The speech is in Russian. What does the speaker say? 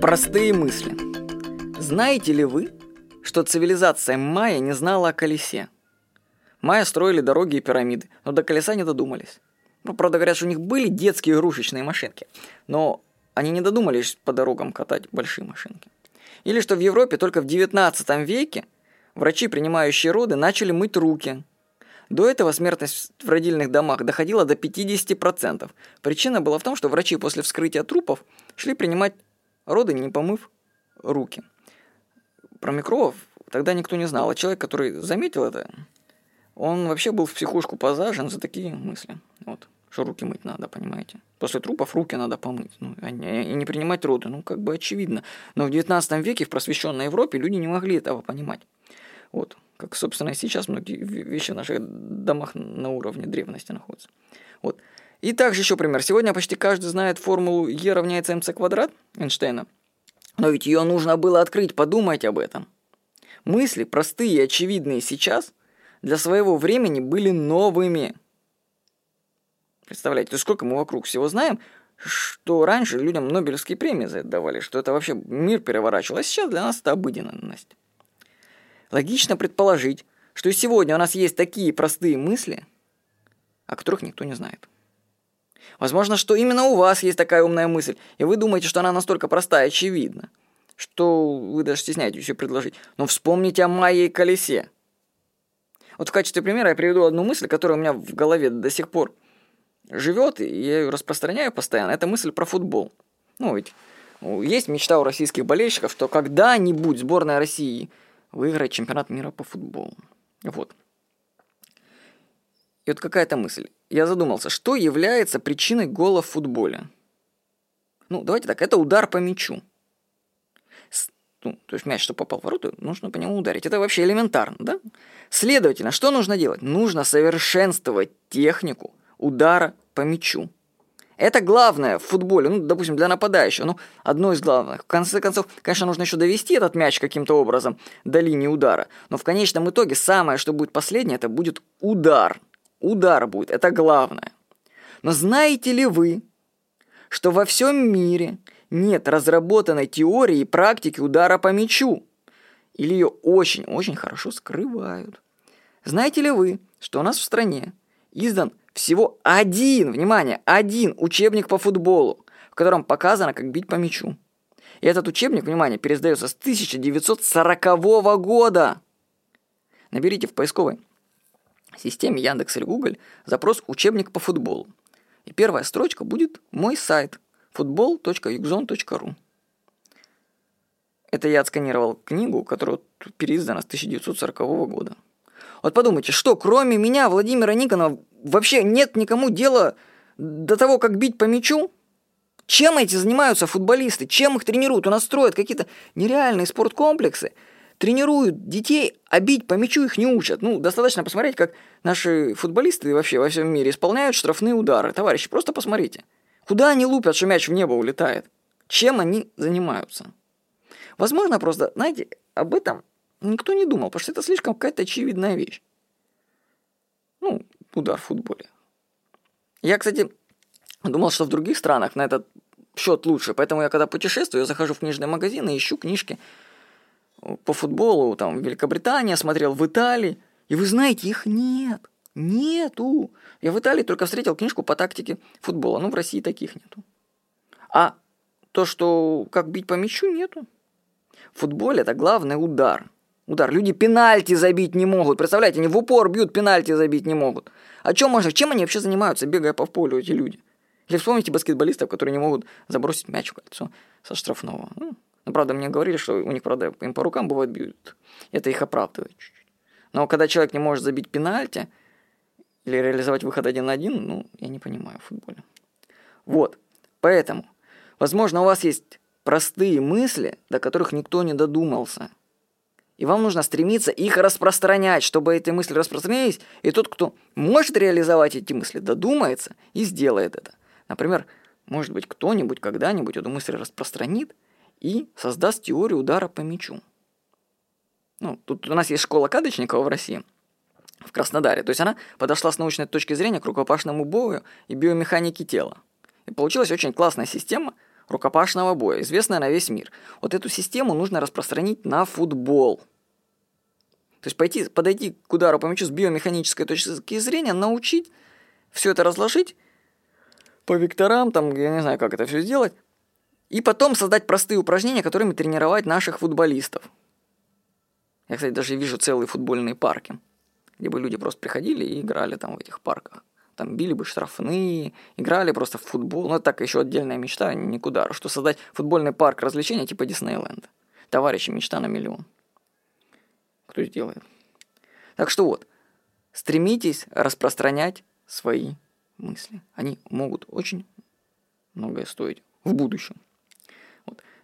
Простые мысли. Знаете ли вы, что цивилизация майя не знала о колесе? Майя строили дороги и пирамиды, но до колеса не додумались. Ну, правда, говорят, что у них были детские игрушечные машинки, но они не додумались по дорогам катать большие машинки. Или что в Европе только в 19 веке врачи, принимающие роды, начали мыть руки. До этого смертность в родильных домах доходила до 50%. Причина была в том, что врачи после вскрытия трупов шли принимать роды, не помыв руки. Про микробов тогда никто не знал, а человек, который заметил это, он вообще был в психушку позажен за такие мысли. Вот, что руки мыть надо, понимаете? После трупов руки надо помыть. Ну, и не принимать роды, ну, как бы очевидно. Но в 19 веке в просвещенной Европе люди не могли этого понимать. Вот, как, собственно, и сейчас многие вещи в наших домах на уровне древности находятся. Вот. И также еще пример. Сегодня почти каждый знает формулу E равняется mc квадрат Эйнштейна. Но ведь ее нужно было открыть, подумайте об этом. Мысли, простые и очевидные сейчас, для своего времени были новыми. Представляете, сколько мы вокруг всего знаем, что раньше людям Нобелевские премии за это давали, что это вообще мир переворачивал, а сейчас для нас это обыденность. Логично предположить, что и сегодня у нас есть такие простые мысли, о которых никто не знает. Возможно, что именно у вас есть такая умная мысль, и вы думаете, что она настолько простая и очевидна, что вы даже стесняетесь ее предложить. Но вспомните о моей колесе. Вот в качестве примера я приведу одну мысль, которая у меня в голове до сих пор живет, и я ее распространяю постоянно. Это мысль про футбол. Ну, ведь есть мечта у российских болельщиков, что когда-нибудь сборная России выиграет чемпионат мира по футболу. Вот. И вот какая-то мысль. Я задумался, что является причиной гола в футболе? Ну, давайте так, это удар по мячу. Ну, то есть мяч, что попал в ворота, нужно по нему ударить. Это вообще элементарно, да? Следовательно, что нужно делать? Нужно совершенствовать технику удара по мячу. Это главное в футболе, ну, допустим, для нападающего, ну, одно из главных. В конце концов, конечно, нужно еще довести этот мяч каким-то образом до линии удара, но в конечном итоге самое, что будет последнее, это будет удар. Удар будет, это главное. Но знаете ли вы, что во всем мире нет разработанной теории и практики удара по мячу? Или ее очень-очень хорошо скрывают? Знаете ли вы, что у нас в стране издан всего один, внимание, один учебник по футболу, в котором показано, как бить по мячу. И этот учебник, внимание, пересдается с 1940 года. Наберите в поисковой системе Яндекс или Google запрос «учебник по футболу». И первая строчка будет «Мой сайт» football.uxon.ru. Это я отсканировал книгу, которая переиздана с 1940 года. Вот подумайте, что кроме меня, Владимира Никонова, вообще нет никому дела до того, как бить по мячу? Чем эти занимаются футболисты? Чем их тренируют? У нас строят какие-то нереальные спорткомплексы, тренируют детей, а бить по мячу их не учат. Ну, достаточно посмотреть, как наши футболисты вообще во всем мире исполняют штрафные удары. Товарищи, просто посмотрите. Куда они лупят, что мяч в небо улетает? Чем они занимаются? Возможно, просто, знаете, об этом никто не думал, потому что это слишком какая-то очевидная вещь. Ну, удар в футболе. Я, кстати, думал, что в других странах на этот счет лучше, поэтому я когда путешествую, я захожу в книжные магазины, ищу книжки по футболу, там, в Великобритании смотрел, в Италии, и вы знаете, их нет. Нету. Я в Италии только встретил книжку по тактике футбола. Ну, в России таких нету. А то, что как бить по мячу, нету. В футболе это главный удар удар. Люди пенальти забить не могут. Представляете, они в упор бьют, пенальти забить не могут. А чем можно? Чем они вообще занимаются, бегая по полю, эти люди? Или вспомните баскетболистов, которые не могут забросить мяч в кольцо со штрафного. Ну, ну, правда, мне говорили, что у них, правда, им по рукам бывает бьют. Это их оправдывает чуть-чуть. Но когда человек не может забить пенальти или реализовать выход один на один, ну, я не понимаю футболе. Вот. Поэтому, возможно, у вас есть простые мысли, до которых никто не додумался – и вам нужно стремиться их распространять, чтобы эти мысли распространились, и тот, кто может реализовать эти мысли, додумается и сделает это. Например, может быть, кто-нибудь когда-нибудь эту мысль распространит и создаст теорию удара по мячу. Ну, тут у нас есть школа Кадочникова в России, в Краснодаре. То есть она подошла с научной точки зрения к рукопашному бою и биомеханике тела. И получилась очень классная система рукопашного боя, известная на весь мир. Вот эту систему нужно распространить на футбол. То есть пойти, подойти к удару по мячу с биомеханической точки зрения, научить все это разложить по векторам, там, я не знаю, как это все сделать, и потом создать простые упражнения, которыми тренировать наших футболистов. Я, кстати, даже вижу целые футбольные парки, где бы люди просто приходили и играли там в этих парках. Там били бы штрафные, играли просто в футбол. Ну, это так еще отдельная мечта, никуда. Что создать футбольный парк развлечений типа Диснейленда. Товарищи, мечта на миллион. Кто сделает? Так что вот, стремитесь распространять свои мысли. Они могут очень многое стоить в будущем.